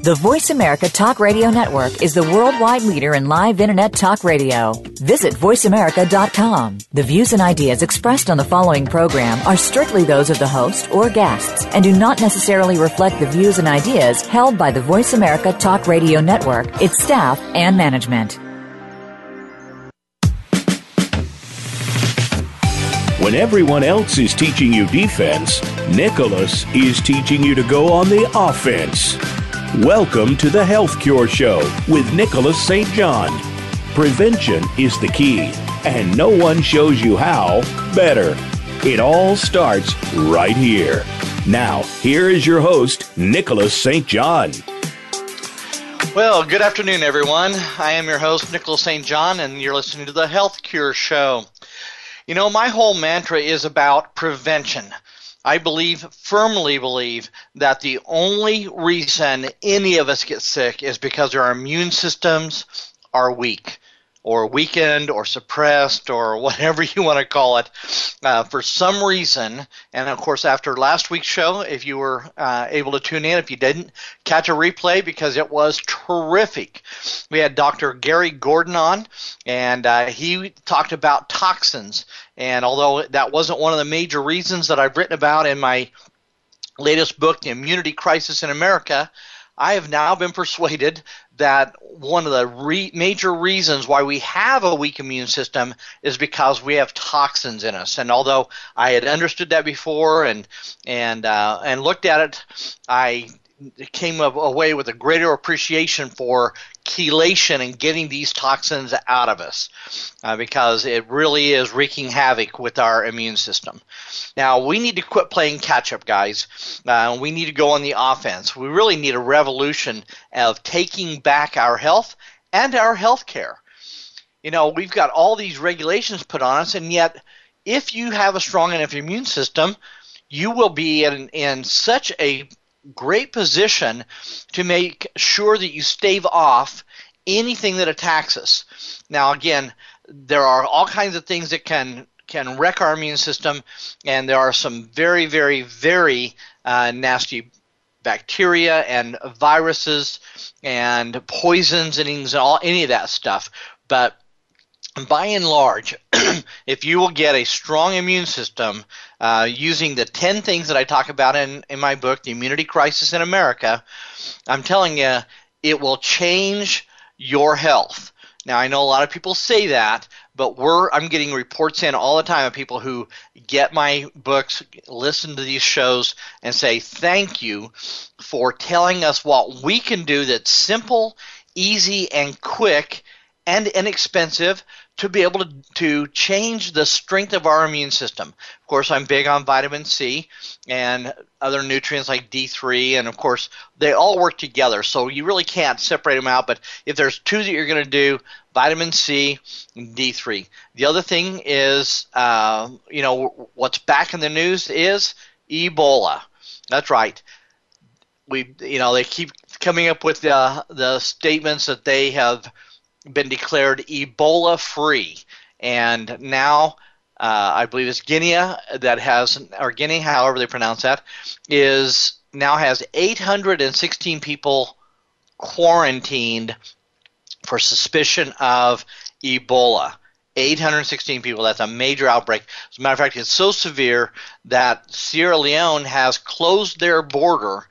The Voice America Talk Radio Network is the worldwide leader in live Internet talk radio. Visit voiceamerica.com. The views and ideas expressed on the following program are strictly those of the host or guests and do not necessarily reflect the views and ideas held by the Voice America Talk Radio Network, its staff, and management. When everyone else is teaching you defense, Nicholas is teaching you to go on the offense. Welcome to the Health Cure Show with Nicholas St. John. Prevention is the key, and no one shows you how better. It all starts right here. Now, here is your host, Nicholas St. John. Well, good afternoon, everyone. I am your host, Nicholas St. John, and you're listening to the Health Cure Show. You know, my whole mantra is about prevention. I believe, firmly believe, that the only reason any of us get sick is because our immune systems are weak or weakened or suppressed or whatever you want to call it uh, for some reason. And of course, after last week's show, if you were uh, able to tune in, if you didn't, catch a replay because it was terrific. We had Dr. Gary Gordon on, and uh, he talked about toxins. And although that wasn't one of the major reasons that I've written about in my latest book, The Immunity Crisis in America, I have now been persuaded that one of the re- major reasons why we have a weak immune system is because we have toxins in us. And although I had understood that before and and uh, and looked at it, I came away with a greater appreciation for chelation and getting these toxins out of us uh, because it really is wreaking havoc with our immune system. Now, we need to quit playing catch up, guys. Uh, we need to go on the offense. We really need a revolution of taking back our health and our health care. You know, we've got all these regulations put on us, and yet, if you have a strong enough immune system, you will be in, in such a great position to make sure that you stave off anything that attacks us. Now, again, there are all kinds of things that can can wreck our immune system, and there are some very, very, very uh, nasty bacteria and viruses and poisons and all any of that stuff. But by and large, if you will get a strong immune system uh, using the 10 things that I talk about in, in my book, The Immunity Crisis in America, I'm telling you, it will change your health. Now, I know a lot of people say that, but we're I'm getting reports in all the time of people who get my books, listen to these shows, and say thank you for telling us what we can do that's simple, easy, and quick and inexpensive to be able to, to change the strength of our immune system. Of course, I'm big on vitamin C and other nutrients like D3, and of course, they all work together, so you really can't separate them out. But if there's two that you're going to do, vitamin C and D3. The other thing is, uh, you know, what's back in the news is Ebola. That's right. We, you know, they keep coming up with the the statements that they have been declared Ebola free, and now uh, I believe it's Guinea that has, or Guinea, however they pronounce that, is now has 816 people quarantined for suspicion of Ebola. 816 people. That's a major outbreak. As a matter of fact, it's so severe that Sierra Leone has closed their border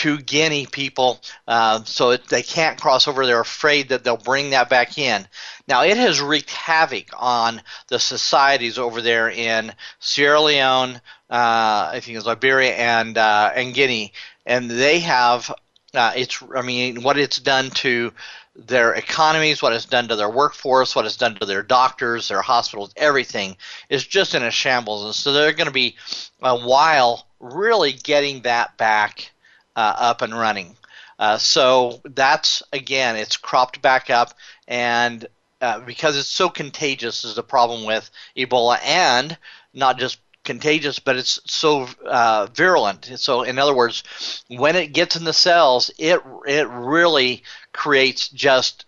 to Guinea people, uh, so it, they can't cross over. They're afraid that they'll bring that back in. Now, it has wreaked havoc on the societies over there in Sierra Leone, uh, I think it's Liberia, and uh, and Guinea, and they have. Uh, it's, I mean, what it's done to their economies, what it's done to their workforce, what it's done to their doctors, their hospitals, everything is just in a shambles. And so they're going to be a while really getting that back uh, up and running. Uh, so that's again, it's cropped back up, and uh, because it's so contagious, is the problem with Ebola, and not just contagious, but it's so uh, virulent. So, in other words, when it gets in the cells, it it really creates just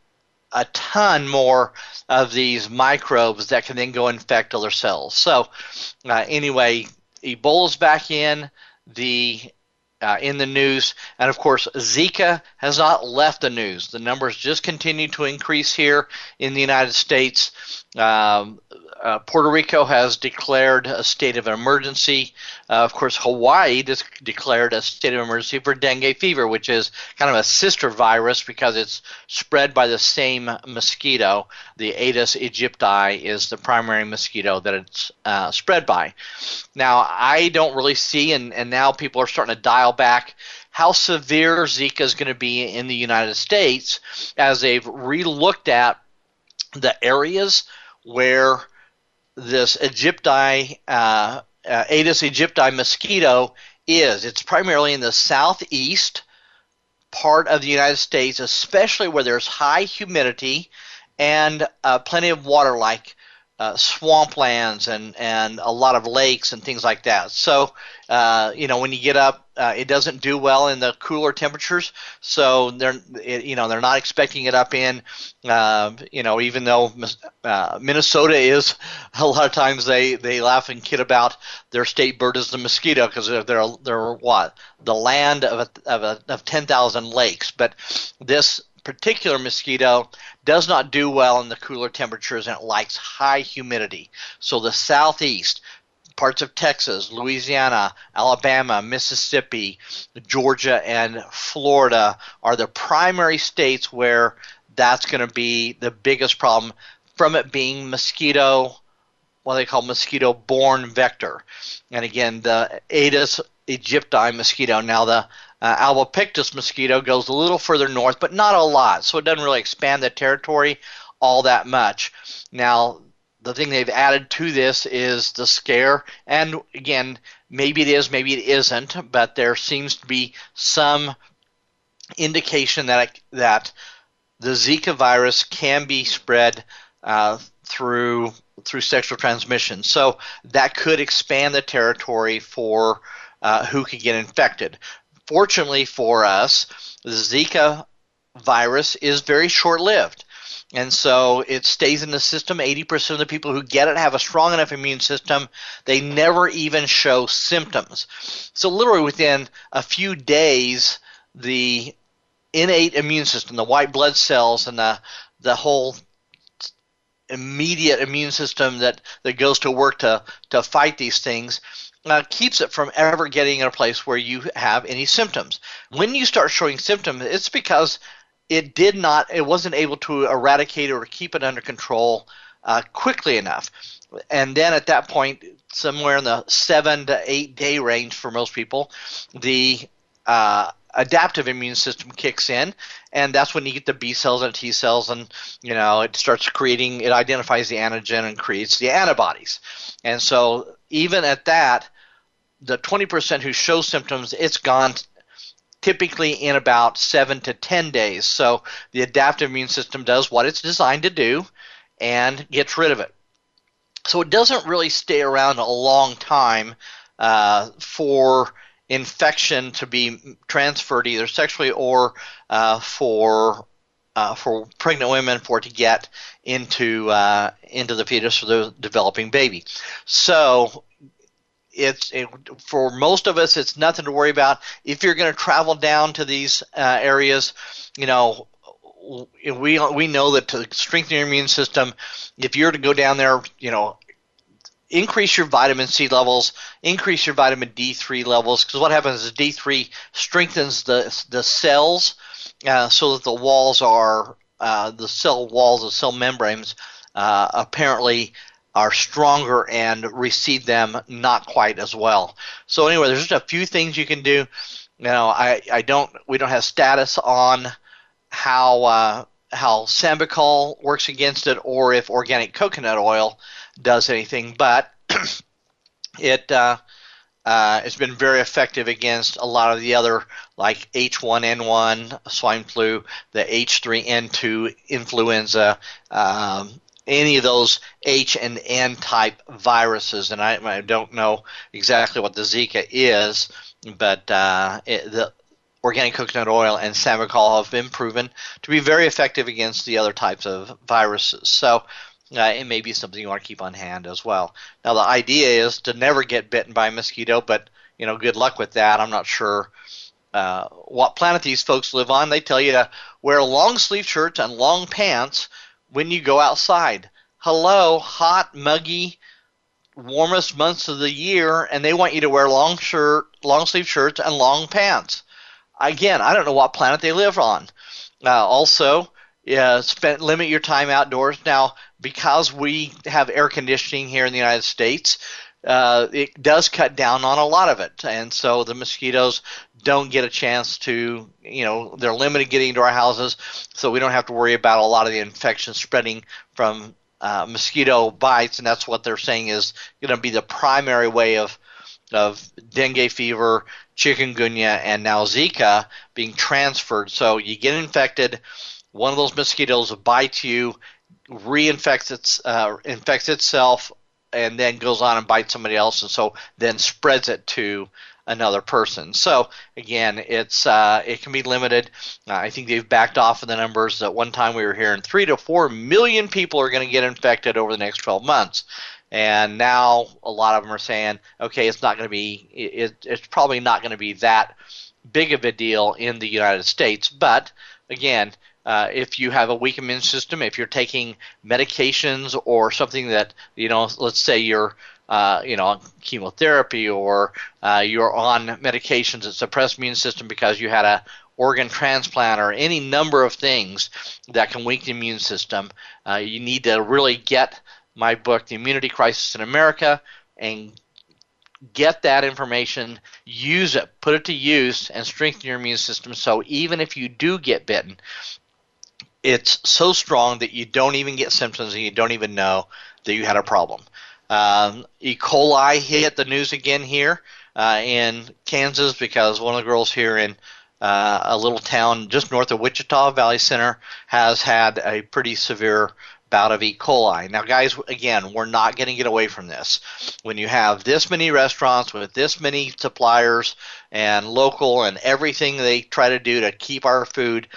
a ton more of these microbes that can then go infect other cells. So, uh, anyway, Ebola's back in the uh, in the news, and of course, Zika has not left the news. The numbers just continue to increase here in the United States. Um, uh, Puerto Rico has declared a state of emergency. Uh, of course, Hawaii just declared a state of emergency for dengue fever, which is kind of a sister virus because it's spread by the same mosquito. The Aedes aegypti is the primary mosquito that it's uh, spread by. Now, I don't really see, and, and now people are starting to dial back how severe Zika is going to be in the United States as they've relooked at the areas where this uh, uh, Aedes aegypti mosquito is. It's primarily in the southeast part of the United States, especially where there's high humidity and uh, plenty of water, like uh, swamplands and and a lot of lakes and things like that. So uh, you know when you get up, uh, it doesn't do well in the cooler temperatures. So they're it, you know they're not expecting it up in uh, you know even though uh, Minnesota is a lot of times they they laugh and kid about their state bird is the mosquito because they're, they're they're what the land of a, of, a, of ten thousand lakes, but this particular mosquito does not do well in the cooler temperatures and it likes high humidity. So the southeast, parts of Texas, Louisiana, Alabama, Mississippi, Georgia, and Florida are the primary states where that's going to be the biggest problem from it being mosquito, what they call mosquito borne vector. And again, the Aedes aegypti mosquito. Now, the uh, albopictus mosquito goes a little further north, but not a lot, so it doesn't really expand the territory all that much. Now, the thing they've added to this is the scare, and again, maybe it is, maybe it isn't, but there seems to be some indication that that the Zika virus can be spread uh, through through sexual transmission. So that could expand the territory for uh, who could get infected. Fortunately for us, the Zika virus is very short lived. And so it stays in the system. 80% of the people who get it have a strong enough immune system, they never even show symptoms. So, literally within a few days, the innate immune system, the white blood cells, and the, the whole immediate immune system that, that goes to work to, to fight these things uh, keeps it from ever getting in a place where you have any symptoms. When you start showing symptoms, it's because it did not, it wasn't able to eradicate or keep it under control uh, quickly enough. And then at that point, somewhere in the seven to eight day range for most people, the uh, adaptive immune system kicks in, and that's when you get the B cells and T cells, and you know it starts creating. It identifies the antigen and creates the antibodies. And so even at that, the 20% who show symptoms, it's gone typically in about seven to 10 days. So the adaptive immune system does what it's designed to do and gets rid of it. So it doesn't really stay around a long time uh, for infection to be transferred either sexually or uh, for uh, for pregnant women for it to get into uh, into the fetus for the developing baby. So it's it, for most of us it's nothing to worry about if you're going to travel down to these uh, areas you know we we know that to strengthen your immune system if you're to go down there you know increase your vitamin C levels increase your vitamin D3 levels because what happens is D3 strengthens the the cells uh, so that the walls are uh, the cell walls the cell membranes uh, apparently are stronger and receive them not quite as well. So anyway, there's just a few things you can do. You know, I, I don't we don't have status on how uh, how Sambucol works against it or if organic coconut oil does anything, but it uh, uh, it's been very effective against a lot of the other like H1N1 swine flu, the H3N2 influenza, um, any of those H and N type viruses, and I, I don't know exactly what the Zika is, but uh, it, the organic coconut oil and Sambucol have been proven to be very effective against the other types of viruses. So uh, it may be something you want to keep on hand as well. Now the idea is to never get bitten by a mosquito, but you know, good luck with that. I'm not sure uh, what planet these folks live on. They tell you to wear long sleeve shirts and long pants when you go outside. Hello, hot, muggy, warmest months of the year, and they want you to wear long shirt, long sleeve shirts and long pants. Again, I don't know what planet they live on. Uh, also, yeah, spend limit your time outdoors. Now, because we have air conditioning here in the United States, uh, it does cut down on a lot of it, and so the mosquitoes don't get a chance to, you know, they're limited getting into our houses, so we don't have to worry about a lot of the infection spreading from uh, mosquito bites, and that's what they're saying is going to be the primary way of of dengue fever, chikungunya, and now Zika being transferred. So you get infected, one of those mosquitoes bites you, reinfects its uh, infects itself, and then goes on and bites somebody else, and so then spreads it to another person. So again, it's uh, it can be limited. Uh, I think they've backed off of the numbers. At one time, we were hearing three to four million people are going to get infected over the next 12 months. And now a lot of them are saying, okay, it's not going to be, it, it's probably not going to be that big of a deal in the United States. But again, uh, if you have a weak immune system, if you're taking medications or something that you know, let's say you're uh, you know on chemotherapy or uh, you're on medications that suppress immune system because you had a organ transplant or any number of things that can weaken the immune system, uh, you need to really get my book, The Immunity Crisis in America, and get that information, use it, put it to use, and strengthen your immune system. So even if you do get bitten, it's so strong that you don't even get symptoms and you don't even know that you had a problem. Um, e. coli hit the news again here uh, in Kansas because one of the girls here in uh, a little town just north of Wichita Valley Center has had a pretty severe bout of E. coli. Now, guys, again, we're not going to get away from this. When you have this many restaurants with this many suppliers and local and everything they try to do to keep our food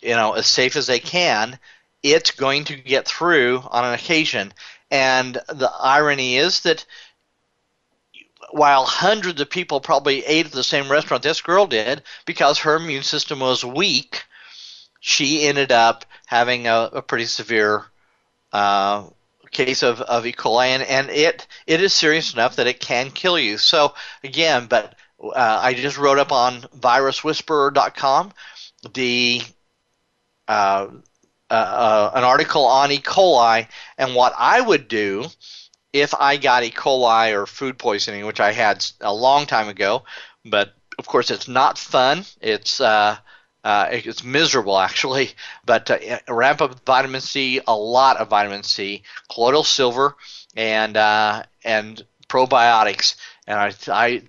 you know as safe as they can, it's going to get through on an occasion. And the irony is that while hundreds of people probably ate at the same restaurant this girl did, because her immune system was weak, she ended up having a, a pretty severe uh, case of, of E. coli, and, and it it is serious enough that it can kill you. So again, but uh, I just wrote up on viruswhisperer.com the uh, uh, uh, an article on E. coli and what I would do if I got E. coli or food poisoning, which I had a long time ago. But of course, it's not fun. It's uh, uh, it's miserable actually. But uh, ramp up vitamin C, a lot of vitamin C, colloidal silver, and uh, and probiotics. And I, I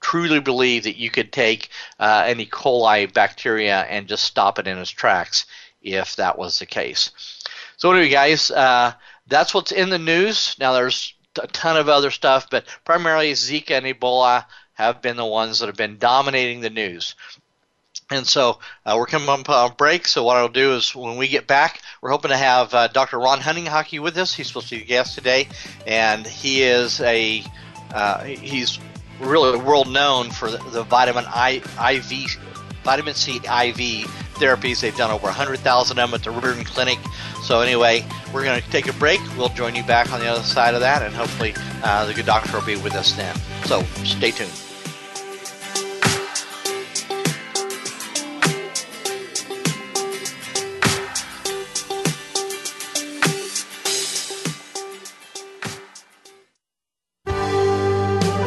truly believe that you could take uh, an E. coli bacteria and just stop it in its tracks if that was the case. So anyway, guys, uh, that's what's in the news. Now there's a ton of other stuff, but primarily Zika and Ebola have been the ones that have been dominating the news. And so uh, we're coming up on break. So what I'll do is when we get back, we're hoping to have uh, Dr. Ron Hunninghake with us. He's supposed to be a guest today, and he is a uh, he's really world known for the, the vitamin I, IV, vitamin C IV therapies. They've done over 100,000 of them at the Riordan Clinic. So anyway, we're going to take a break. We'll join you back on the other side of that, and hopefully uh, the good doctor will be with us then. So stay tuned.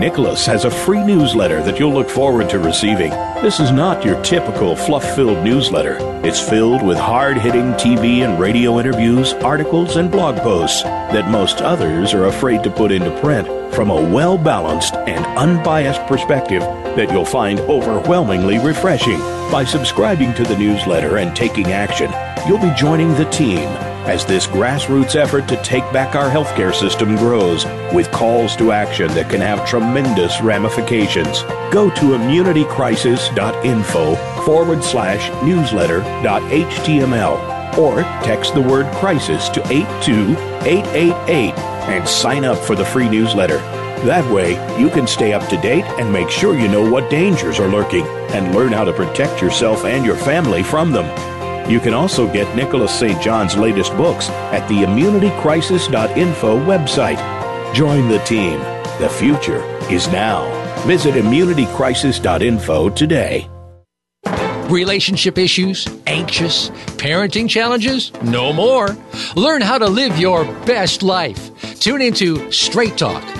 Nicholas has a free newsletter that you'll look forward to receiving. This is not your typical fluff filled newsletter. It's filled with hard hitting TV and radio interviews, articles, and blog posts that most others are afraid to put into print from a well balanced and unbiased perspective that you'll find overwhelmingly refreshing. By subscribing to the newsletter and taking action, you'll be joining the team as this grassroots effort to take back our healthcare system grows with calls to action that can have tremendous ramifications. Go to immunitycrisis.info forward slash newsletter.html or text the word crisis to 82888 and sign up for the free newsletter. That way, you can stay up to date and make sure you know what dangers are lurking and learn how to protect yourself and your family from them. You can also get Nicholas St. John's latest books at the immunitycrisis.info website. Join the team. The future is now. Visit immunitycrisis.info today. Relationship issues? Anxious? Parenting challenges? No more. Learn how to live your best life. Tune into Straight Talk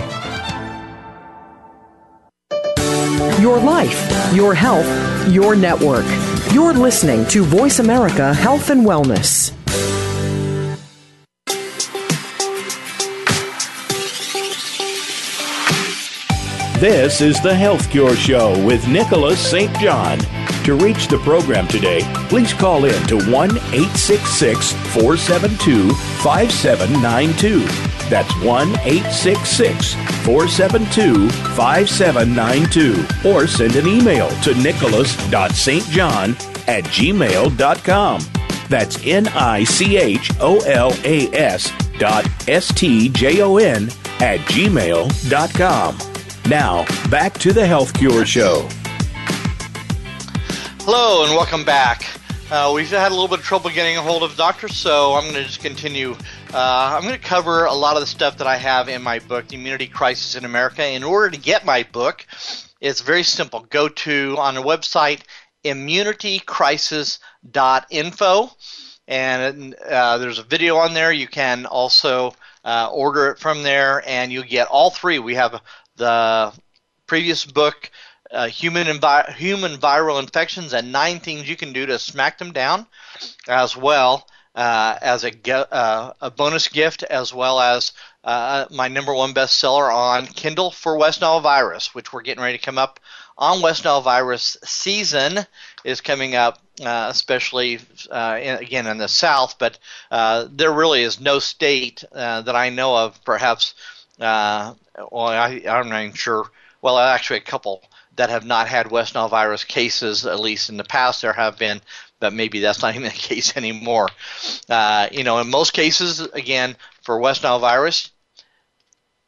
Your life, your health, your network. You're listening to Voice America Health and Wellness. This is the Health Cure Show with Nicholas St. John. To reach the program today, please call in to 1 866 472 5792. That's 1 866 472 5792. Or send an email to nicholas.stjohn at gmail.com. That's N I C H O L A S dot S T J O N at gmail.com. Now, back to the Health Cure Show. Hello and welcome back. Uh, we've had a little bit of trouble getting a hold of the doctor, so I'm going to just continue. Uh, I'm going to cover a lot of the stuff that I have in my book, The Immunity Crisis in America. In order to get my book, it's very simple. Go to on the website immunitycrisis.info, and uh, there's a video on there. You can also uh, order it from there, and you'll get all three. We have the previous book, uh, human envi- human viral infections and nine things you can do to smack them down, as well uh, as a, uh, a bonus gift, as well as uh, my number one bestseller on Kindle for West Nile virus, which we're getting ready to come up on West Nile virus season is coming up, uh, especially uh, in, again in the South. But there really is no state that I know of, perhaps uh, well, I, I'm not even sure. Well, actually, a couple that have not had West Nile virus cases, at least in the past, there have been, but maybe that's not even the case anymore. Uh, you know, in most cases, again, for West Nile virus,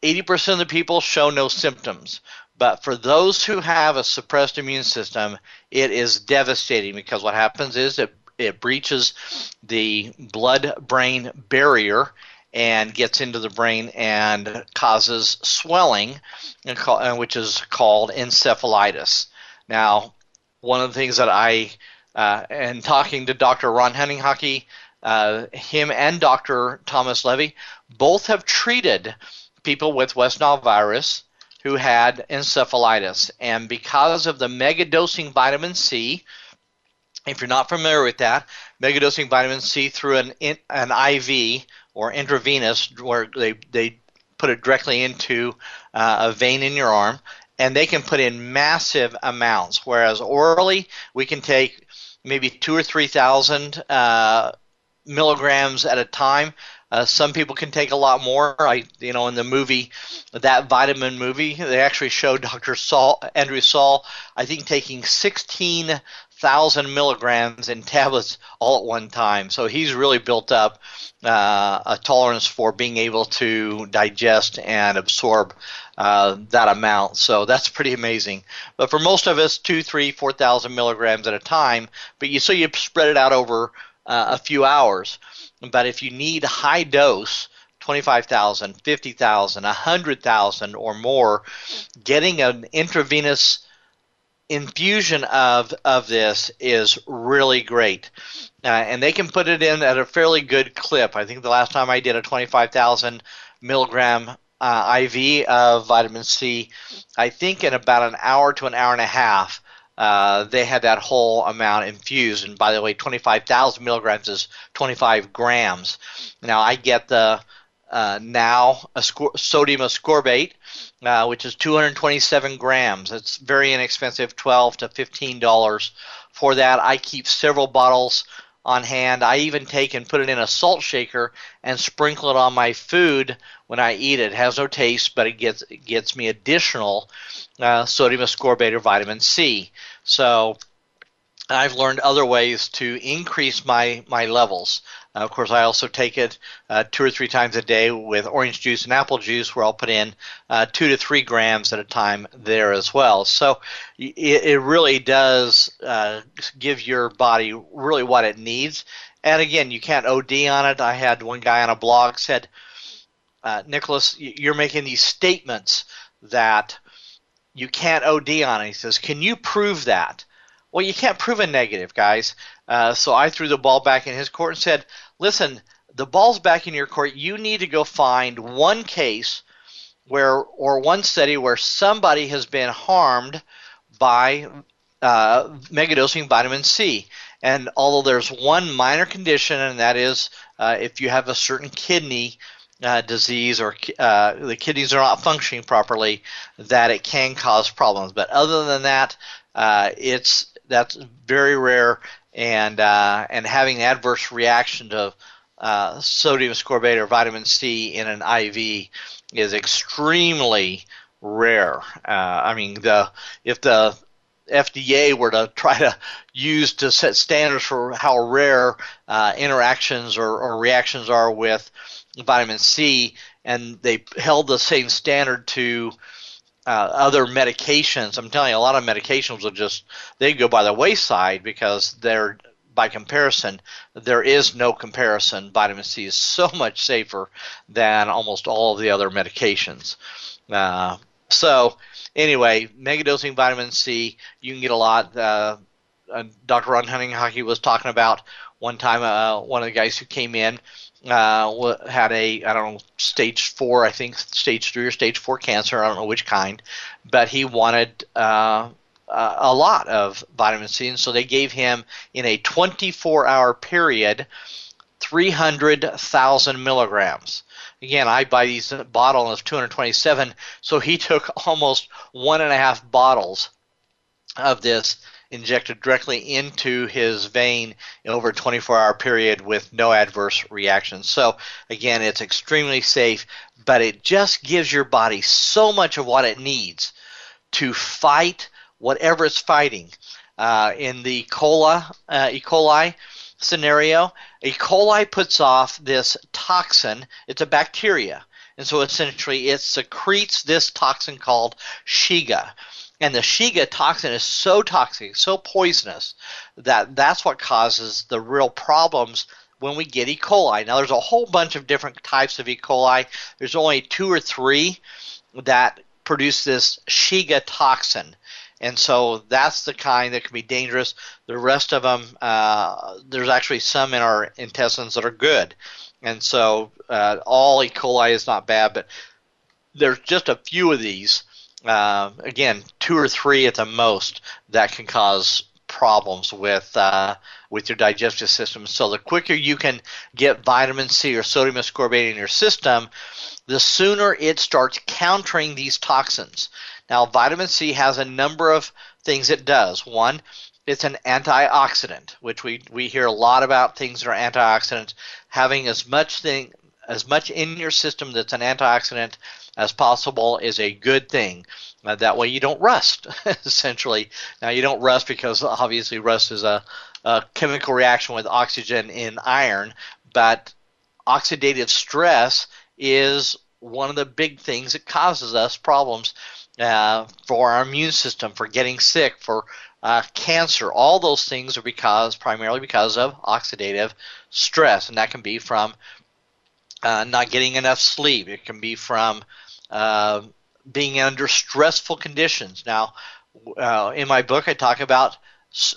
80% of the people show no symptoms. But for those who have a suppressed immune system, it is devastating because what happens is it, it breaches the blood brain barrier and gets into the brain and causes swelling, which is called encephalitis. Now, one of the things that I, uh, and talking to Dr. Ron Hunninghake, uh, him and Dr. Thomas Levy both have treated people with West Nile virus who had encephalitis. And because of the megadosing vitamin C, if you're not familiar with that, megadosing vitamin C through an, an IV or intravenous, where they, they put it directly into uh, a vein in your arm, and they can put in massive amounts. Whereas orally, we can take maybe two or three thousand uh, milligrams at a time. Uh, some people can take a lot more. I, you know, in the movie, that vitamin movie, they actually showed Dr. Saul, Andrew Saul, I think taking 16 thousand milligrams in tablets all at one time. So he's really built up uh, a tolerance for being able to digest and absorb uh, that amount. So that's pretty amazing. But for most of us, two, three, four thousand milligrams at a time. But you so you spread it out over uh, a few hours. But if you need high dose, 25,000, 50,000, 100,000 or more, getting an intravenous infusion of of this is really great, uh, and they can put it in at a fairly good clip. I think the last time I did a 25,000 milligram uh, IV of vitamin C, I think in about an hour to an hour and a half, uh, they had that whole amount infused. And by the way, 25,000 milligrams is 25 grams. Now I get the uh, now ascor- sodium ascorbate, uh, which is 227 grams. It's very inexpensive, 12 to 15 dollars for that. I keep several bottles on hand. I even take and put it in a salt shaker and sprinkle it on my food when I eat it. It has no taste, but it gets it gets me additional uh, sodium ascorbate or vitamin C. So I've learned other ways to increase my my levels. Uh, of course, I also take it uh, two or three times a day with orange juice and apple juice, where I'll put in uh, two to three grams at a time there as well. So it, it really does uh, give your body really what it needs. And again, you can't OD on it. I had one guy on a blog said, uh, Nicholas, you're making these statements that you can't OD on. He says, Can you prove that? Well, you can't prove a negative, guys. Uh, so I threw the ball back in his court and said, Listen, the ball's back in your court. You need to go find one case where, or one study where somebody has been harmed by uh, megadosing vitamin C. And although there's one minor condition, and that is uh, if you have a certain kidney uh, disease or uh, the kidneys are not functioning properly, that it can cause problems. But other than that, uh, it's that's very rare, and uh, and having adverse reaction to uh, sodium ascorbate or vitamin C in an IV is extremely rare. Uh, I mean, the if the FDA were to try to use to set standards for how rare interactions or, or reactions are with vitamin C, and they held the same standard to uh, other medications. I'm telling you, a lot of medications will just they go by the wayside because they're by comparison, there is no comparison. Vitamin C is so much safer than almost all of the other medications. Uh, so, anyway, megadosing vitamin C, you can get a lot. Uh, uh, Dr. Ron Hunninghake was talking about one time, uh, one of the guys who came in uh, had a I don't know stage four I think stage three or stage four cancer I don't know which kind, but he wanted uh, a lot of vitamin C, and so they gave him in a 24 hour period 300,000 milligrams. Again, I buy these bottle of 227, so he took almost one and a half bottles of this injected directly into his vein over a 24 hour period with no adverse reactions. So, again, it's extremely safe, but it just gives your body so much of what it needs to fight whatever it's fighting. Uh, in the cola, uh, E. coli scenario, E. coli puts off this toxin, it's a bacteria. And so essentially, it secretes this toxin called Shiga. And the Shiga toxin is so toxic, so poisonous, that that's what causes the real problems when we get E. coli. Now, there's a whole bunch of different types of E. coli. There's only two or three that produce this Shiga toxin. And so that's the kind that can be dangerous. The rest of them, uh, there's actually some in our intestines that are good. And so uh, all E. coli is not bad, but there's just a few of these uh, again, two or three at the most that can cause problems with uh, with your digestive system. So the quicker you can get vitamin C or sodium ascorbate in your system, the sooner it starts countering these toxins. Now, vitamin C has a number of things it does. One, it's an antioxidant, which we, we hear a lot about things that are antioxidants. Having as much thing as much in your system that's an antioxidant as possible is a good thing. Uh, that way you don't rust, essentially. Now you don't rust because obviously rust is a, a chemical reaction with oxygen in iron, but oxidative stress is one of the big things that causes us problems uh, for our immune system, for getting sick, for uh, cancer. All those things are because primarily because of oxidative stress, and that can be from uh, not getting enough sleep. It can be from uh, being under stressful conditions. Now, uh, in my book, I talk about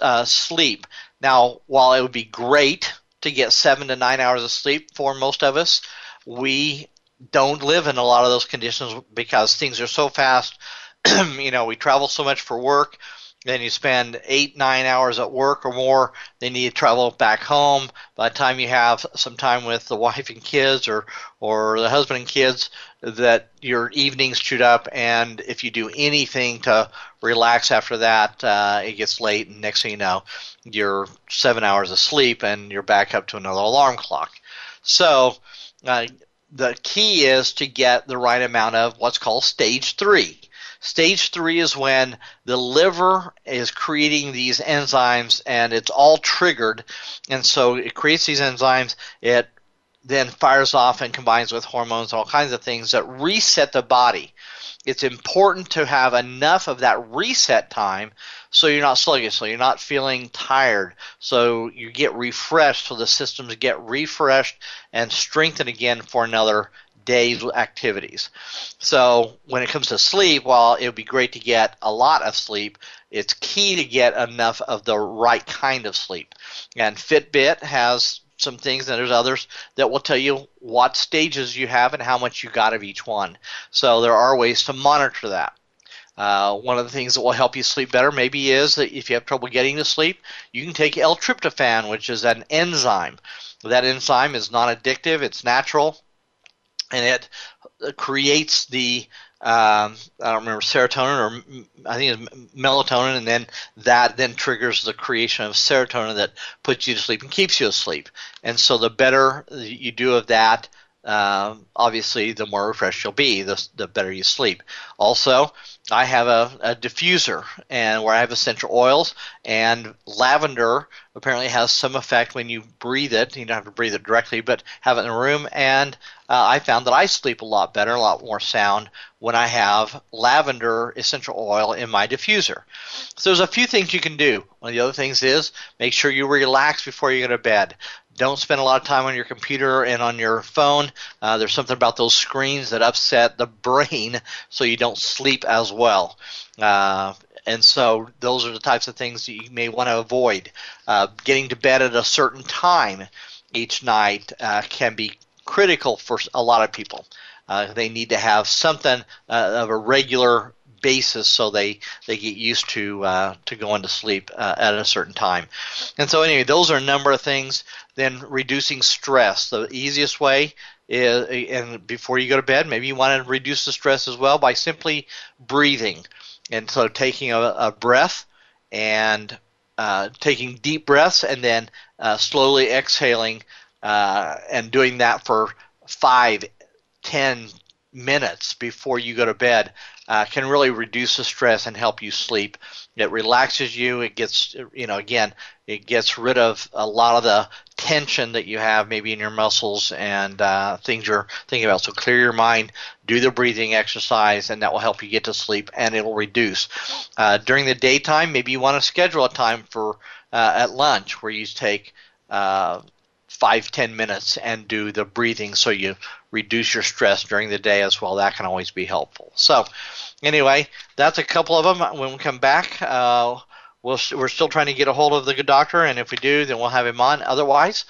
uh, sleep. Now, while it would be great to get seven to nine hours of sleep for most of us, we don't live in a lot of those conditions because things are so fast. you know, we travel so much for work then you spend eight, nine hours at work or more. Then you travel back home. By the time you have some time with the wife and kids or, or the husband and kids, that your evening's chewed up. And if you do anything to relax after that, uh, it gets late. And next thing you know, you're seven hours asleep and you're back up to another alarm clock. So, uh, the key is to get the right amount of what's called stage three. Stage three is when the liver is creating these enzymes and it's all triggered. And so it creates these enzymes. It then fires off and combines with hormones, all kinds of things that reset the body. It's important to have enough of that reset time so you're not sluggish, so you're not feeling tired, so you get refreshed, so the systems get refreshed and strengthened again for another day's activities. So when it comes to sleep, while it would be great to get a lot of sleep, it's key to get enough of the right kind of sleep. And Fitbit has some things, and there's others that will tell you what stages you have and how much you got of each one. So there are ways to monitor that. Uh, one of the things that will help you sleep better maybe is that if you have trouble getting to sleep, you can take L-tryptophan, which is an enzyme. That enzyme is non-addictive, it's natural, and it creates the um, I don't remember serotonin or I think it's melatonin, and then that then triggers the creation of serotonin that puts you to sleep and keeps you asleep. And so the better you do of that, um, obviously, the more refreshed you'll be, the, the better you sleep. Also, I have a, a diffuser and where I have essential oils and lavender apparently has some effect when you breathe it. You don't have to breathe it directly, but have it in the room. And uh, I found that I sleep a lot better, a lot more sound when I have lavender essential oil in my diffuser. So there's a few things you can do. One of the other things is make sure you relax before you go to bed don't spend a lot of time on your computer and on your phone. Uh, there's something about those screens that upset the brain, so you don't sleep as well. Uh, and so those are the types of things that you may want to avoid. Uh, getting to bed at a certain time each night uh, can be critical for a lot of people. Uh, they need to have something uh, of a regular basis so they they get used to uh, to going to sleep uh, at a certain time. And so anyway, those are a number of things. Then reducing stress. The easiest way is, and before you go to bed, maybe you want to reduce the stress as well by simply breathing. And so taking a, a breath and uh, taking deep breaths and then uh, slowly exhaling uh, and doing that for five, ten minutes before you go to bed uh, can really reduce the stress and help you sleep. It relaxes you. It gets, you know, again, it gets rid of a lot of the tension that you have maybe in your muscles and uh, things you're thinking about. So clear your mind, do the breathing exercise, and that will help you get to sleep and it'll reduce. Uh, during the daytime, maybe you want to schedule a time for uh, at lunch where you take uh, five ten minutes and do the breathing so you reduce your stress during the day as well. That can always be helpful. So anyway that's a couple of them when we come back uh, we'll, we're still trying to get a hold of the good doctor and if we do then we'll have him on. Otherwise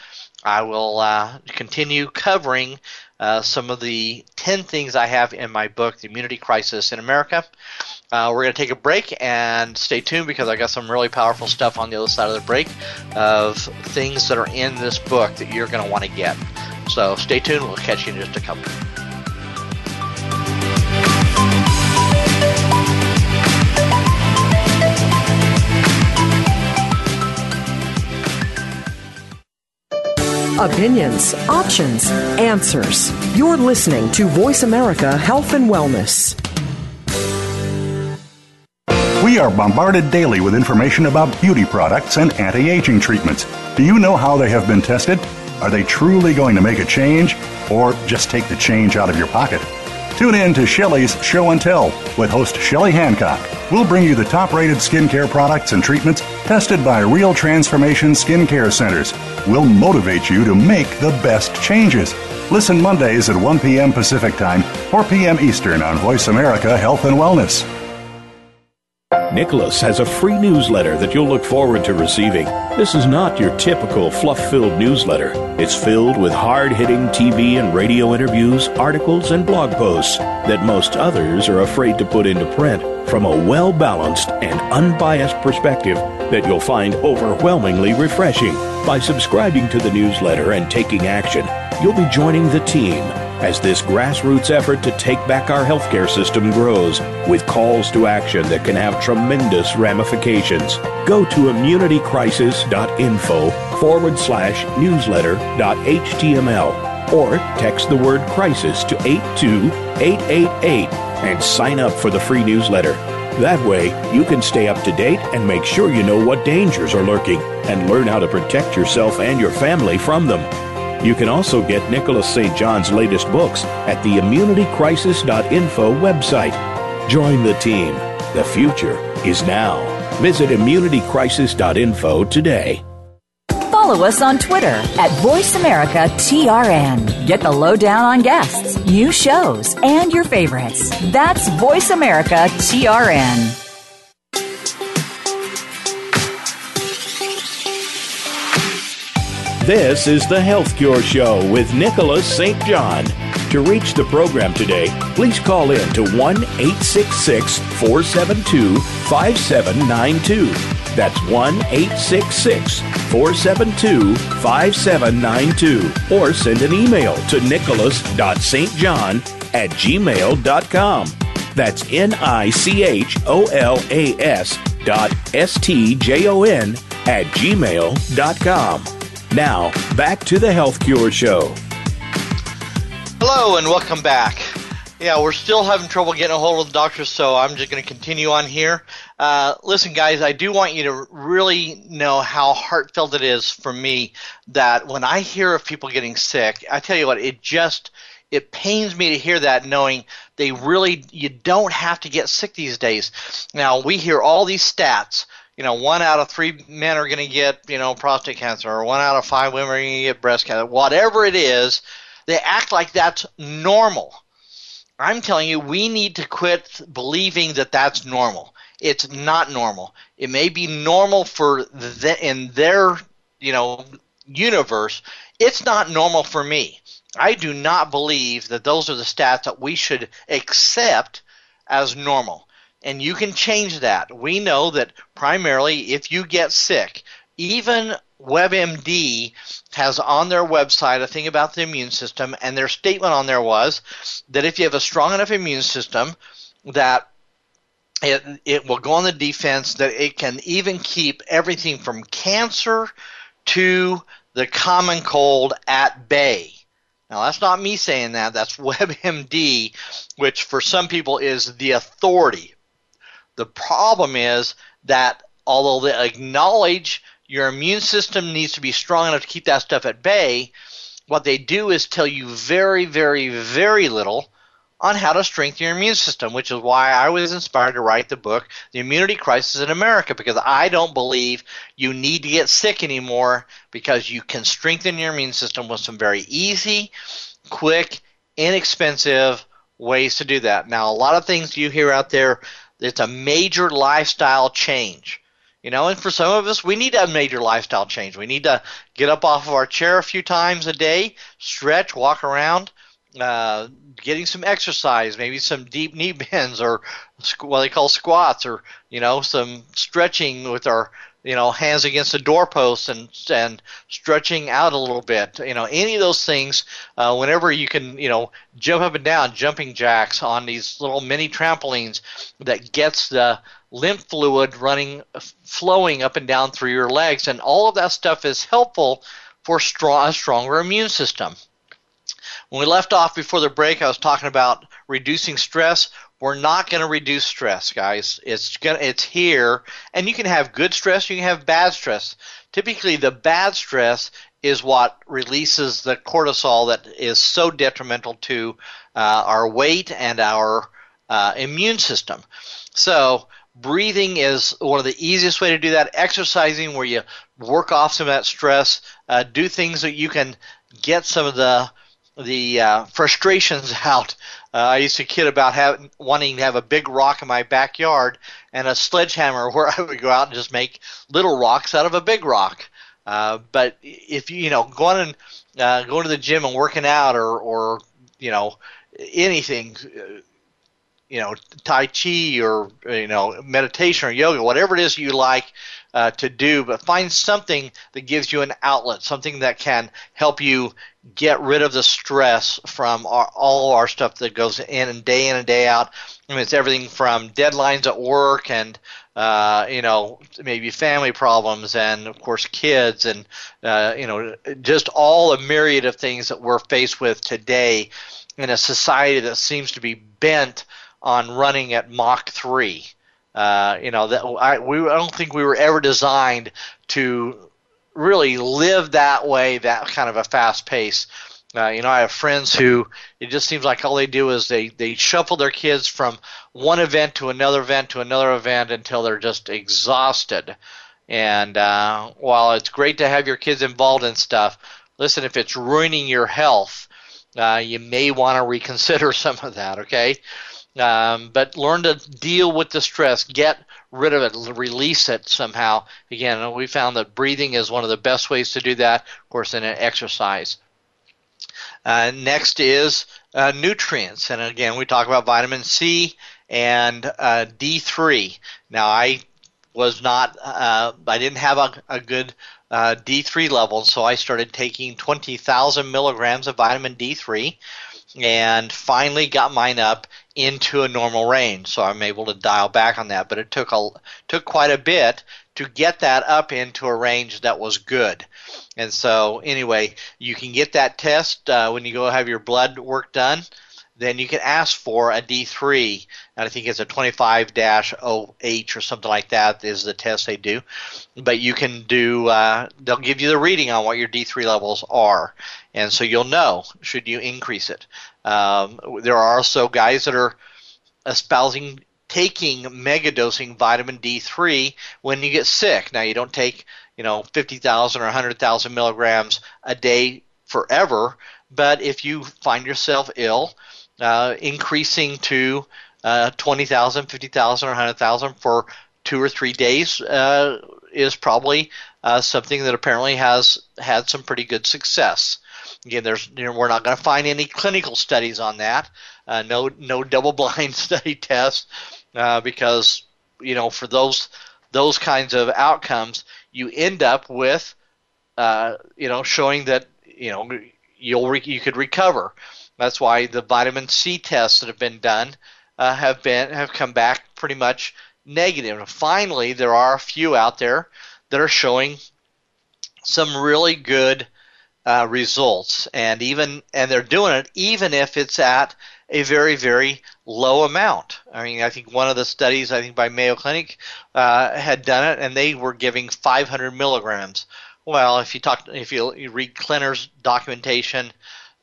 i will uh, continue covering uh, some of the 10 things i have in my book the immunity crisis in america uh, we're going to take a break and stay tuned because I got some really powerful stuff on the other side of the break of things that are in this book that you're going to want to get. So stay tuned. We'll catch you in just a couple. Opinions, options, answers. You're listening to Voice America Health and Wellness. We are bombarded daily with information about beauty products and anti aging treatments. Do you know how they have been tested? Are they truly going to make a change or just take the change out of your pocket? Tune in to Shelley's Show and Tell with host Shelley Hancock. We'll bring you the top rated skincare products and treatments tested by Real Transformation Skincare Centers. We'll motivate you to make the best changes. Listen Mondays at 1 p.m. Pacific Time, 4 p.m. Eastern on Voice America Health and Wellness. Nicholas has a free newsletter that you'll look forward to receiving. This is not your typical fluff filled newsletter. It's filled with hard hitting TV and radio interviews, articles, and blog posts that most others are afraid to put into print from a well balanced and unbiased perspective that you'll find overwhelmingly refreshing. By subscribing to the newsletter and taking action, you'll be joining the team as this grassroots effort to take back our healthcare system grows with calls to action that can have tremendous ramifications. Go to immunitycrisis.info forward slash newsletter.html or text the word crisis to 82888 and sign up for the free newsletter. That way, you can stay up to date and make sure you know what dangers are lurking and learn how to protect yourself and your family from them. You can also get Nicholas St. John's latest books at the immunitycrisis.info website. Join the team. The future is now. Visit immunitycrisis.info today. Follow us on Twitter at VoiceAmericaTRN. Get the lowdown on guests, new shows, and your favorites. That's VoiceAmericaTRN. This is the Health Cure Show with Nicholas St. John. To reach the program today, please call in to 1 866 472 5792. That's 1 866 472 5792. Or send an email to nicholas.stjohn at gmail.com. That's N I C H O L A S dot S T J O N at gmail.com. Now, back to the Health Cure Show. Hello and welcome back. Yeah, we're still having trouble getting a hold of the doctor, so I'm just going to continue on here. Uh, listen, guys, I do want you to really know how heartfelt it is for me that when I hear of people getting sick, I tell you what, it just it pains me to hear that knowing they really you don't have to get sick these days. Now we hear all these stats you know, one out of three men are going to get, you know, prostate cancer, or one out of five women are going to get breast cancer. Whatever it is, they act like that's normal. I'm telling you, we need to quit believing that that's normal. It's not normal. It may be normal for the, in their, you know, universe. It's not normal for me. I do not believe that those are the stats that we should accept as normal and you can change that. We know that primarily if you get sick, even WebMD has on their website a thing about the immune system, and their statement on there was that if you have a strong enough immune system, that it, it will go on the defense, that it can even keep everything from cancer to the common cold at bay. Now, that's not me saying that, that's WebMD, which for some people is the authority the problem is that although they acknowledge your immune system needs to be strong enough to keep that stuff at bay, what they do is tell you very, very, very little on how to strengthen your immune system, which is why I was inspired to write the book, The Immunity Crisis in America, because I don't believe you need to get sick anymore because you can strengthen your immune system with some very easy, quick, inexpensive ways to do that. Now, a lot of things you hear out there it's a major lifestyle change. You know, and for some of us, we need a major lifestyle change. We need to get up off of our chair a few times a day, stretch, walk around, uh, getting some exercise, maybe some deep knee bends or what they call squats, or you know, some stretching with our you know, hands against the doorpost and and stretching out a little bit. You know, any of those things. Uh, whenever you can, you know, jump up and down, jumping jacks on these little mini trampolines that gets the lymph fluid running, flowing up and down through your legs, and all of that stuff is helpful for strong, a stronger immune system. When we left off before the break, I was talking about reducing stress. We're not going to reduce stress, guys. It's going it's here, and you can have good stress, you can have bad stress. Typically, the bad stress is what releases the cortisol that is so detrimental to uh, our weight and our uh, immune system. So, breathing is one of the easiest way to do that. Exercising, where you work off some of that stress, uh, do things that you can get some of the the uh, frustrations out I used to kid about having, wanting to have a big rock in my backyard and a sledgehammer where I would go out and just make little rocks out of a big rock. Uh, but if you you know going and uh, going to the gym and working out or or you know anything uh, you know tai chi or you know meditation or yoga whatever it is you like uh, to do but find something that gives you an outlet something that can help you get rid of the stress from our, all our stuff that goes in and day in and day out I mean, it's everything from deadlines at work and uh, you know maybe family problems and of course kids and uh, you know just all a myriad of things that we're faced with today in a society that seems to be bent on running at Mach three. Uh, you know that I we I don't think we were ever designed to really live that way, that kind of a fast pace. Uh, you know, I have friends who it just seems like all they do is they they shuffle their kids from one event to another event to another event until they're just exhausted. And uh, while it's great to have your kids involved in stuff, listen, if it's ruining your health, uh, you may want to reconsider some of that. Okay, um, but learn to deal with the stress, get rid of it, release it somehow. Again, we found that breathing is one of the best ways to do that. Of course, in an exercise. Uh, next is uh, nutrients, and again, we talk about vitamin C and uh, D3. Now, I was not, uh, I didn't have a, a good uh, D3 level, so I started taking 20,000 milligrams of vitamin D3 and finally got mine up into a normal range. So I'm able to dial back on that, but it took a took quite a bit to get that up into a range that was good. And so anyway, you can get that test uh, when you go have your blood work done. Then you can ask for a D3, and I think it's a 25-OH or something like that is the test they do. But you can do, uh, they'll give you the reading on what your D3 levels are, and so you'll know should you increase it. Um, there are also guys that are espousing taking megadosing vitamin D3 when you get sick. Now you don't take you know 50,000 or 100,000 milligrams a day forever, but if you find yourself ill, uh, increasing to uh, 20,000, 50,000, or 100,000 for two or three days uh, is probably uh, something that apparently has had some pretty good success. Again, there's you know, we're not going to find any clinical studies on that. Uh, no no double blind study tests uh, because you know for those those kinds of outcomes you end up with uh, you know showing that you know you'll re- you could recover. That's why the vitamin C tests that have been done uh, have been have come back pretty much negative. And finally, there are a few out there that are showing some really good uh, results, and even and they're doing it even if it's at a very very low amount. I mean, I think one of the studies I think by Mayo Clinic uh, had done it, and they were giving 500 milligrams. Well, if you talk, if you, you read Klenner's documentation,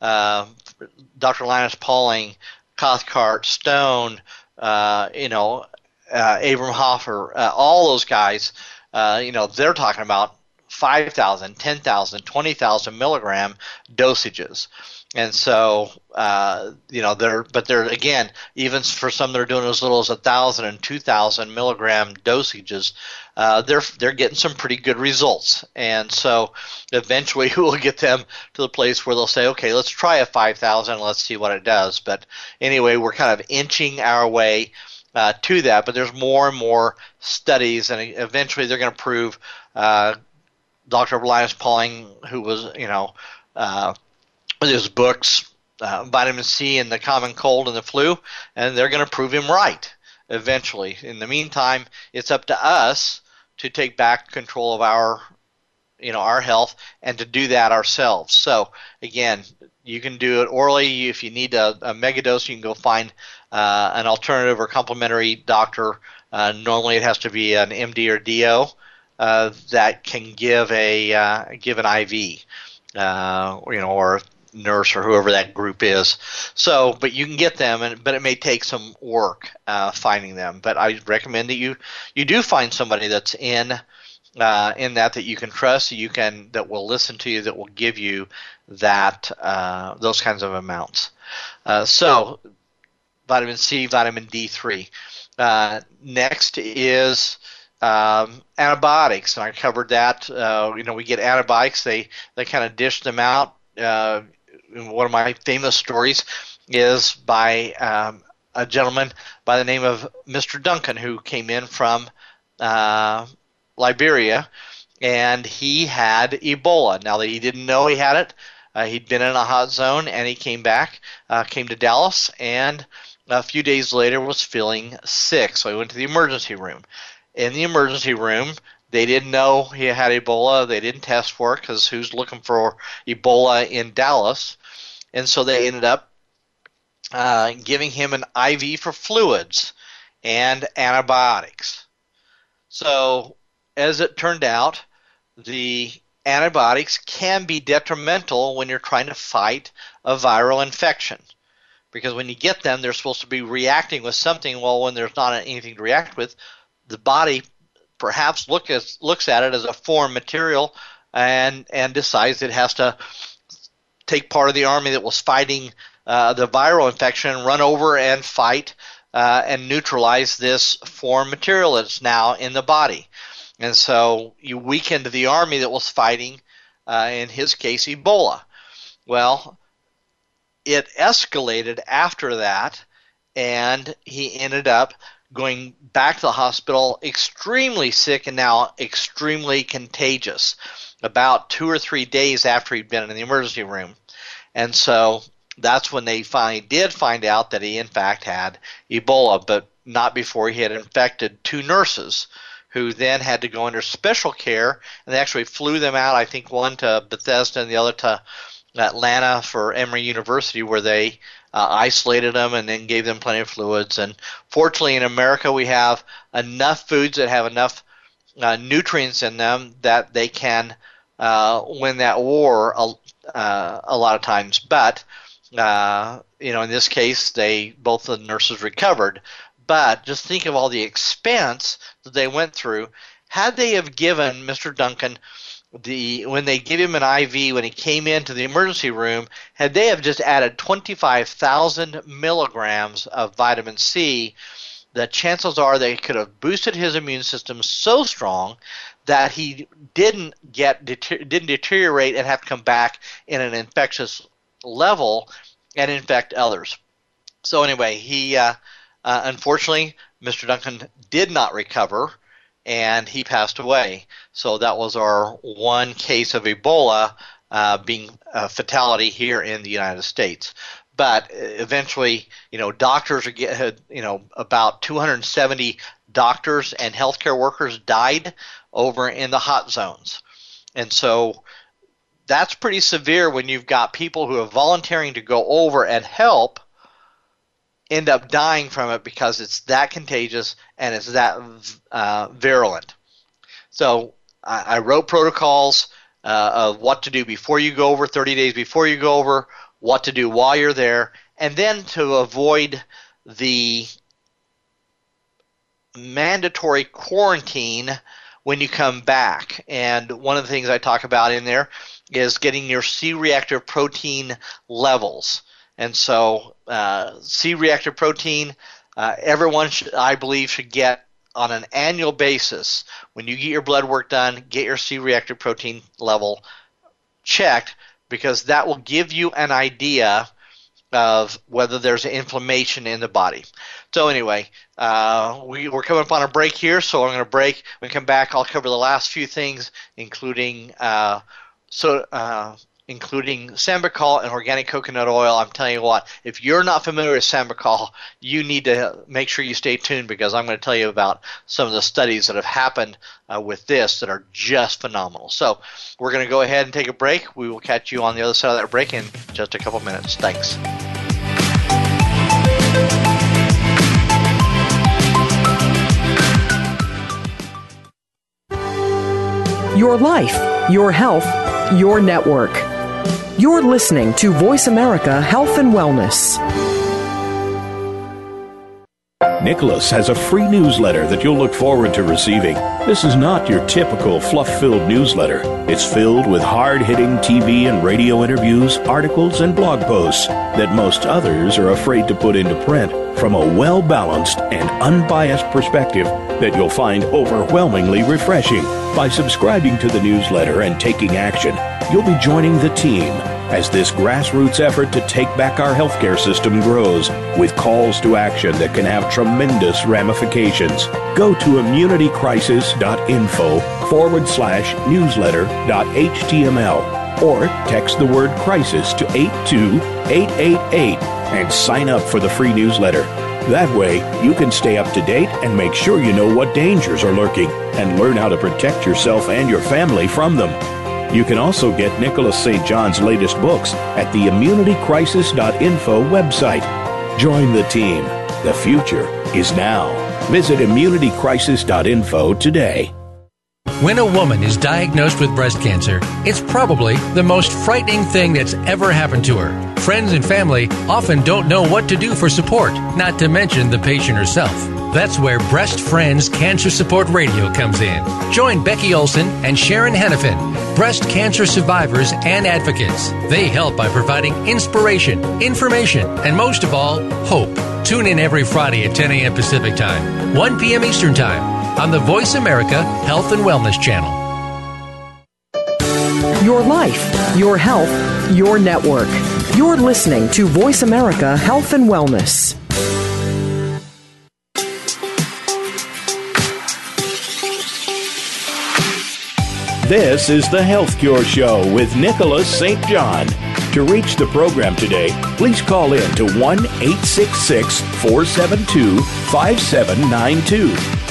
uh, Dr. Linus Pauling, Cathcart, Stone, uh, you know, uh, Abram Hoffer, uh, all those guys, uh, you know, they're talking about 5,000, 10,000, 20,000 milligram dosages. And so, uh, you know, they're, but they're, again, even for some that are doing as little as a thousand and two thousand milligram dosages, uh, they're, they're getting some pretty good results. And so eventually we'll get them to the place where they'll say, okay, let's try a 5,000 and let's see what it does. But anyway, we're kind of inching our way uh, to that, but there's more and more studies, and eventually they're going to prove uh, Dr. Linus Pauling, who was, you know, uh, with his books, uh, Vitamin C and the Common Cold and the Flu, and they're going to prove him right eventually. In the meantime, it's up to us to take back control of our, you know, our health and to do that ourselves. So again, you can do it orally. If you need a, a megadose, you can go find uh, an alternative or complementary doctor. Uh, normally, it has to be an MD or DO uh, that can give a uh, give an IV, uh, you know, or nurse or whoever that group is. So, but you can get them, and but it may take some work uh, finding them. But I recommend that you you do find somebody that's in uh, in that that you can trust, you can that will listen to you, that will give you that those kinds of amounts. So vitamin C, vitamin D3. Uh, next is um, antibiotics, and I covered that. Uh, you know, we get antibiotics; they they kind of dish them out. Uh, one of my famous stories is by um, a gentleman by the name of Mr. Duncan, who came in from uh, Liberia, and he had Ebola. Now that he didn't know he had it, uh, he'd been in a hot zone, and he came back, uh, came to Dallas, and a few days later was feeling sick. So he went to the emergency room. In the emergency room, they didn't know he had Ebola. They didn't test for it because who's looking for Ebola in Dallas? And so they ended up uh, giving him an IV for fluids and antibiotics. So, as it turned out, the antibiotics can be detrimental when you're trying to fight a viral infection. Because when you get them, they're supposed to be reacting with something. Well, when there's not anything to react with, the body perhaps look as, looks at it as a foreign material and, and decides it has to take part of the army that was fighting uh, the viral infection, run over and fight uh, and neutralize this foreign material that's now in the body. And so you weakened the army that was fighting, uh, in his case, Ebola. Well, it escalated after that, and he ended up going back to the hospital extremely sick and now extremely contagious about two or three days after he'd been in the emergency room. And so that's when they finally did find out that he, in fact, had Ebola, but not before he had infected two nurses who then had to go under special care. And they actually flew them out, I think one to Bethesda and the other to Atlanta for Emory University, where they uh, isolated them and then gave them plenty of fluids. And fortunately, in America, we have enough foods that have enough uh, nutrients in them that they can uh, win that war a, uh, a lot of times. But uh, you know, in this case, they both the nurses recovered. But just think of all the expense that they went through. Had they have given Mr. Duncan the when they give him an IV when he came into the emergency room, had they have just added 25,000 milligrams of vitamin C, the chances are they could have boosted his immune system so strong that he didn't get didn't deteriorate and have to come back in an infectious level and infect others. So anyway, he uh, uh, unfortunately, Mr. Duncan did not recover, and he passed away. So that was our one case of Ebola uh, being a fatality here in the United States. But eventually, you know, doctors you know about 270 doctors and healthcare workers died over in the hot zones, and so that's pretty severe when you've got people who are volunteering to go over and help end up dying from it because it's that contagious and it's that uh, virulent. So I, I wrote protocols uh, of what to do before you go over, 30 days before you go over, what to do while you're there, and then to avoid the mandatory quarantine when you come back. And one of the things I talk about in there is getting your C reactive protein levels. And so, uh, C reactive protein, uh, everyone, should, I believe, should get on an annual basis. When you get your blood work done, get your C reactive protein level checked because that will give you an idea of whether there's inflammation in the body. So anyway, uh, we, are coming up on a break here, so I'm going to break. When we come back, I'll cover the last few things, including uh, so uh, including Sambucol and organic coconut oil. I'm telling you what, if you're not familiar with Sambucol, you need to make sure you stay tuned because I'm going to tell you about some of the studies that have happened uh, with this that are just phenomenal. So we're going to go ahead and take a break. We will catch you on the other side of that break in just a couple minutes. Thanks. Your life, your health, your network. You're listening to Voice America Health and Wellness. Nicholas has a free newsletter that you'll look forward to receiving. This is not your typical fluff filled newsletter. It's filled with hard hitting TV and radio interviews, articles, and blog posts that most others are afraid to put into print from a well balanced and unbiased perspective that you'll find overwhelmingly refreshing. By subscribing to the newsletter and taking action, you'll be joining the team as this grassroots effort to take back our healthcare system grows with calls to action that can have tremendous ramifications. Go to immunitycrisis.info forward slash newsletter.html or text the word crisis to 82888 and sign up for the free newsletter. That way, you can stay up to date and make sure you know what dangers are lurking and learn how to protect yourself and your family from them. You can also get Nicholas St. John's latest books at the immunitycrisis.info website. Join the team. The future is now. Visit immunitycrisis.info today. When a woman is diagnosed with breast cancer, it's probably the most frightening thing that's ever happened to her. Friends and family often don't know what to do for support, not to mention the patient herself. That's where Breast Friends Cancer Support Radio comes in. Join Becky Olson and Sharon Henifin, breast cancer survivors and advocates. They help by providing inspiration, information, and most of all, hope. Tune in every Friday at 10 a.m. Pacific Time, 1 p.m. Eastern Time on the Voice America Health and Wellness Channel. Your life, your health, your network. You're listening to Voice America Health and Wellness. This is the Health Cure Show with Nicholas St. John. To reach the program today, please call in to 1 866 472 5792.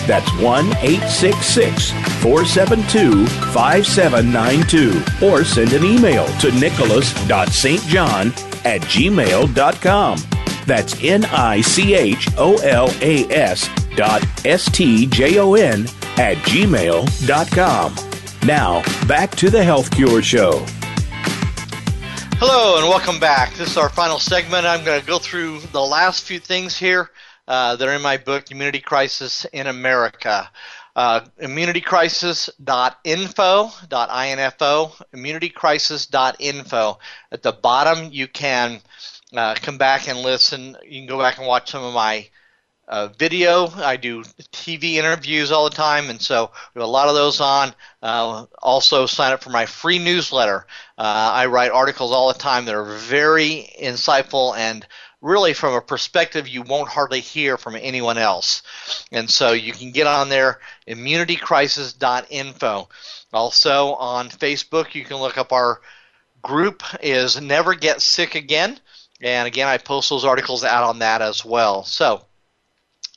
That's 1 866 472 5792. Or send an email to nicholas.stjohn at gmail.com. That's N I C H O L A S dot S T J O N at gmail.com. Now, back to the Health Cure Show. Hello and welcome back. This is our final segment. I'm going to go through the last few things here uh, that are in my book, Immunity Crisis in America. Uh, immunitycrisis.info, .info, immunitycrisis.info. At the bottom, you can uh, come back and listen. You can go back and watch some of my uh, video. I do TV interviews all the time, and so we have a lot of those on. Uh, also, sign up for my free newsletter. Uh, I write articles all the time that are very insightful and really from a perspective you won't hardly hear from anyone else. And so you can get on there, immunitycrisis.info. Also on Facebook, you can look up our group is Never Get Sick Again. And again, I post those articles out on that as well. So,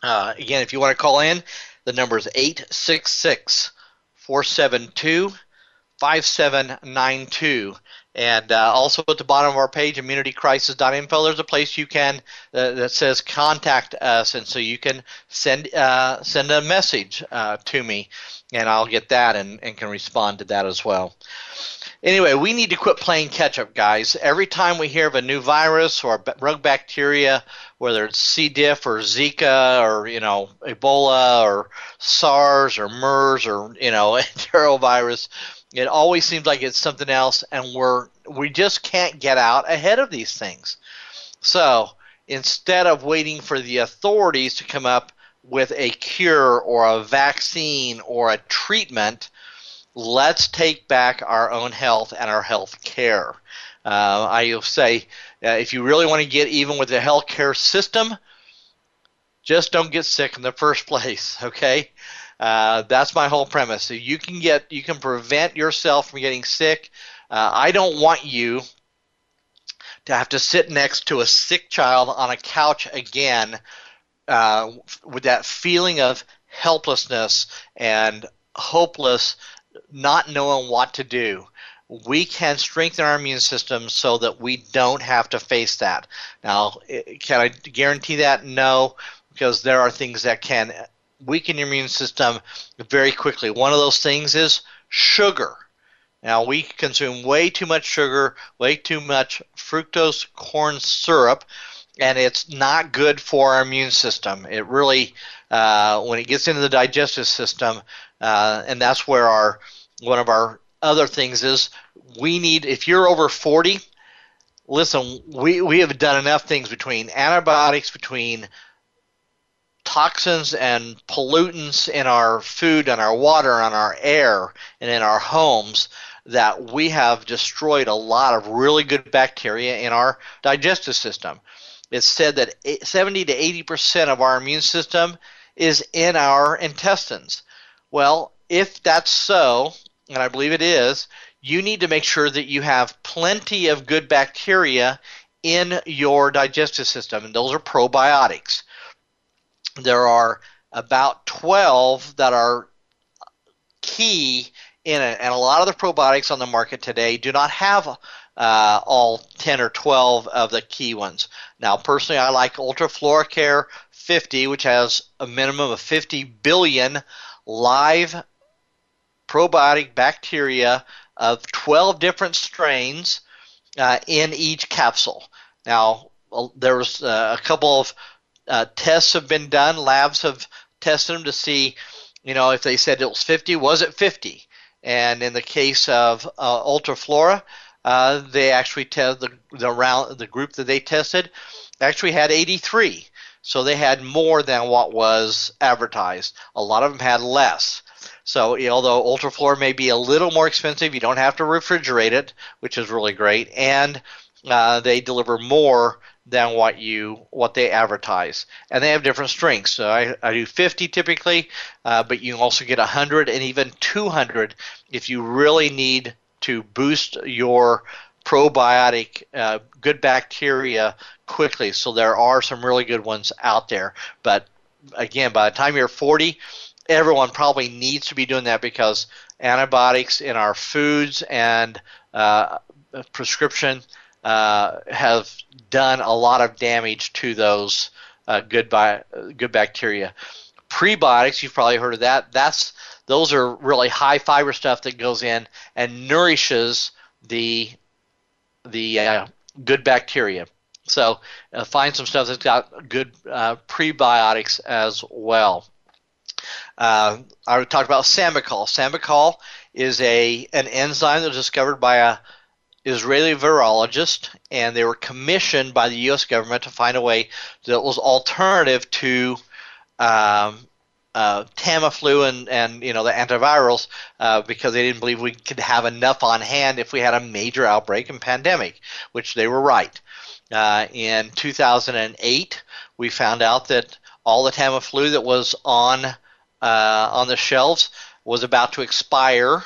uh, again, if you want to call in, the number is 866 472 5792. And uh, also at the bottom of our page, immunitycrisis.info, there's a place you can uh, that says contact us, and so you can send uh, send a message uh, to me, and I'll get that and, and can respond to that as well. Anyway, we need to quit playing catch up, guys. Every time we hear of a new virus or rogue bacteria, whether it's C. diff or Zika or you know Ebola or SARS or MERS or you know enterovirus, it always seems like it's something else, and we're we just can't get out ahead of these things. So instead of waiting for the authorities to come up with a cure or a vaccine or a treatment, let's take back our own health and our health care. Uh, I say uh, if you really want to get even with the healthcare system, just don't get sick in the first place, okay? Uh, that's my whole premise. So you can get, you can prevent yourself from getting sick. Uh, I don't want you to have to sit next to a sick child on a couch again uh, with that feeling of helplessness and hopeless, not knowing what to do we can strengthen our immune system so that we don't have to face that. Now, can I guarantee that? No, because there are things that can weaken your immune system very quickly. One of those things is sugar. Now, we consume way too much sugar, way too much fructose corn syrup, and it's not good for our immune system. It really, uh, when it gets into the digestive system, uh, and that's where our one of our other things is we need if you're over 40 listen we we have done enough things between antibiotics between toxins and pollutants in our food and our water and our air and in our homes that we have destroyed a lot of really good bacteria in our digestive system. It's said that 70 to 80 percent of our immune system is in our intestines. Well, if that's so, and I believe it is, you need to make sure that you have plenty of good bacteria in your digestive system, and those are probiotics. There are about 12 that are key in it, and a lot of the probiotics on the market today do not have uh, all 10 or 12 of the key ones. Now, personally, I like UltraFlora 50, which has a minimum of 50 billion live probiotic bacteria of 12 different strains uh, in each capsule. Now, there was uh, a couple of uh, tests have been done. Labs have tested them to see, you know, if they said it was 50, was it 50? And in the case of uh, UltraFlora, uh, they actually tested the the the group that they tested actually had 83. So they had more than what was advertised. A lot of them had less. So although UltraFlora may be a little more expensive, you don't have to refrigerate it, which is really great, and uh, they deliver more than what you what they advertise, and they have different strengths. So I, I do 50 typically, uh, but you also get 100 and even 200 if you really need to boost your probiotic uh, good bacteria quickly. So there are some really good ones out there, but again, by the time you're 40, everyone probably needs to be doing that because antibiotics in our foods and uh, prescription uh, have done a lot of damage to those uh, good bi- good bacteria. Prebiotics, you've probably heard of that. That's those are really high fiber stuff that goes in and nourishes the the uh, good bacteria. So uh, find some stuff that's got good uh, prebiotics as well. Uh, I talked about Sambucol. Sambucol is a an enzyme that was discovered by a Israeli virologist, and they were commissioned by the U.S. government to find a way that was alternative to um, uh, Tamiflu and, and you know the antivirals uh, because they didn't believe we could have enough on hand if we had a major outbreak and pandemic, which they were right. Uh, in 2008, we found out that all the Tamiflu that was on uh, on the shelves was about to expire,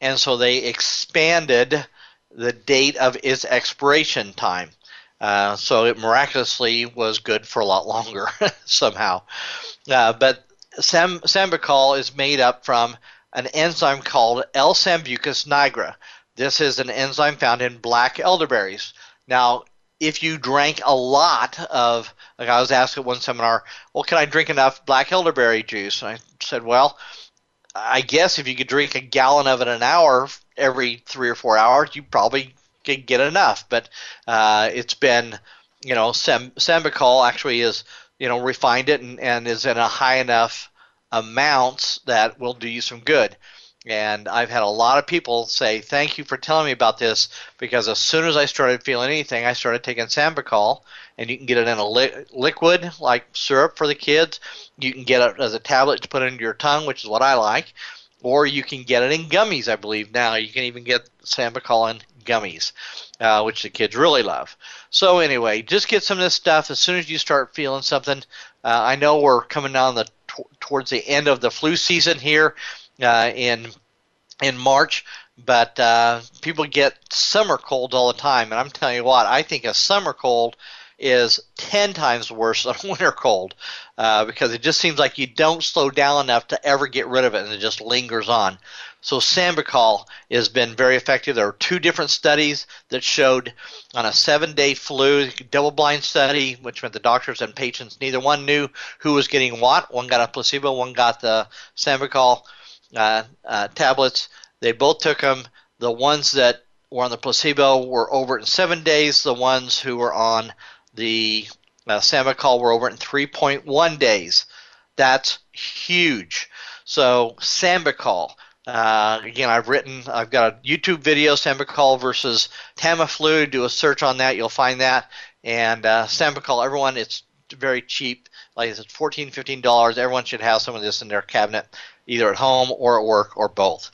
and so they expanded the date of its expiration time. Uh, so it miraculously was good for a lot longer somehow. Uh, but Sam, Sambucol is made up from an enzyme called L-Sambucus nigra. This is an enzyme found in black elderberries. Now, if you drank a lot of, like I was asked at one seminar, well, can I drink enough black elderberry juice? And I said, well, I guess if you could drink a gallon of it an hour every three or four hours, you probably could get enough. But uh, it's been, you know, Sam, actually is, you know, refined it and, and is in a high enough amounts that will do you some good. And I've had a lot of people say, "Thank you for telling me about this," because as soon as I started feeling anything, I started taking Sambucol, and you can get it in a li- liquid like syrup for the kids. You can get it as a tablet to put into your tongue, which is what I like, or you can get it in gummies. I believe now you can even get Sambucol in gummies, uh, which the kids really love. So anyway, just get some of this stuff as soon as you start feeling something. Uh, I know we're coming down the t- towards the end of the flu season here uh, in in March, but uh, people get summer colds all the time, and I'm telling you what, I think a summer cold is 10 times worse than a winter cold uh, because it just seems like you don't slow down enough to ever get rid of it and it just lingers on. So Sambucol has been very effective. There are two different studies that showed on a seven-day flu double-blind study, which meant the doctors and patients neither one knew who was getting what. One got a placebo, one got the Sambucol uh, uh, tablets. They both took them. The ones that were on the placebo were over in seven days. The ones who were on the Uh, Sambucol, we're over in 3.1 days. That's huge. So Sambucol, uh, again, I've written, I've got a YouTube video, Sambucol versus Tamiflu. Do a search on that, you'll find that. And uh, Sambucol, everyone, it's very cheap. Like I said, $14, $15. Everyone should have some of this in their cabinet, either at home or at work or both.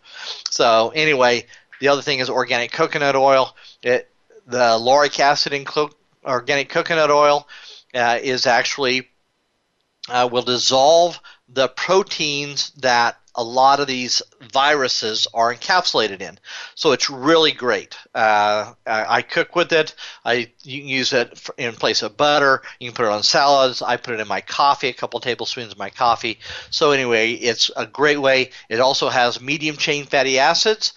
So, anyway, the other thing is organic coconut oil. It, the lauric acid in clo- organic coconut oil uh, is actually uh, will dissolve the proteins that a lot of these viruses are encapsulated in. So it's really great. Uh, I, cook with it. I you can use it in place of butter. You can put it on salads. I put it in my coffee, a couple of tablespoons of my coffee. So anyway, it's a great way. It also has medium chain fatty acids,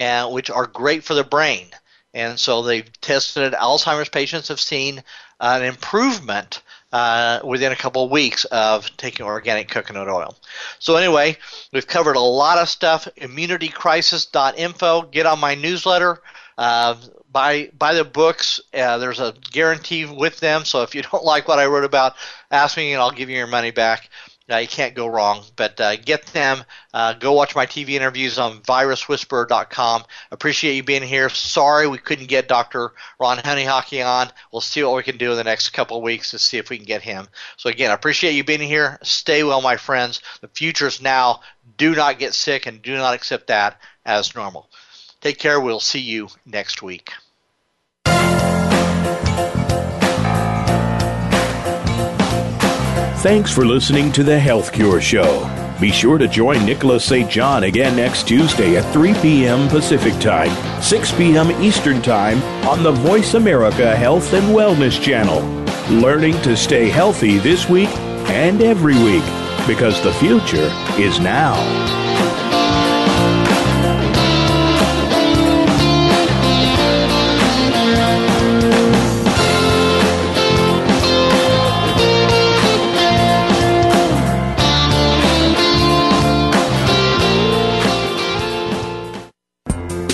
uh, which are great for the brain. And so they've tested it. Alzheimer's patients have seen an improvement uh, within a couple of weeks of taking organic coconut oil. So anyway, we've covered a lot of stuff. ImmunityCrisis.info. Get on my newsletter. Uh, buy buy the books. Uh, there's a guarantee with them. So if you don't like what I wrote about, ask me and I'll give you your money back. Uh, you can't go wrong. But uh, get them. Uh, go watch my TV interviews on viruswhisperer.com. Appreciate you being here. Sorry we couldn't get Dr. Ron Hunninghake on. We'll see what we can do in the next couple of weeks to see if we can get him. So again, I appreciate you being here. Stay well, my friends. The future's now. Do not get sick and do not accept that as normal. Take care. We'll see you next week. Thanks for listening to the Health Cure Show. Be sure to join Nicholas St. John again next Tuesday at 3 p.m. Pacific Time, 6 p.m. Eastern Time on the Voice America Health and Wellness Channel. Learning to stay healthy this week and every week because the future is now.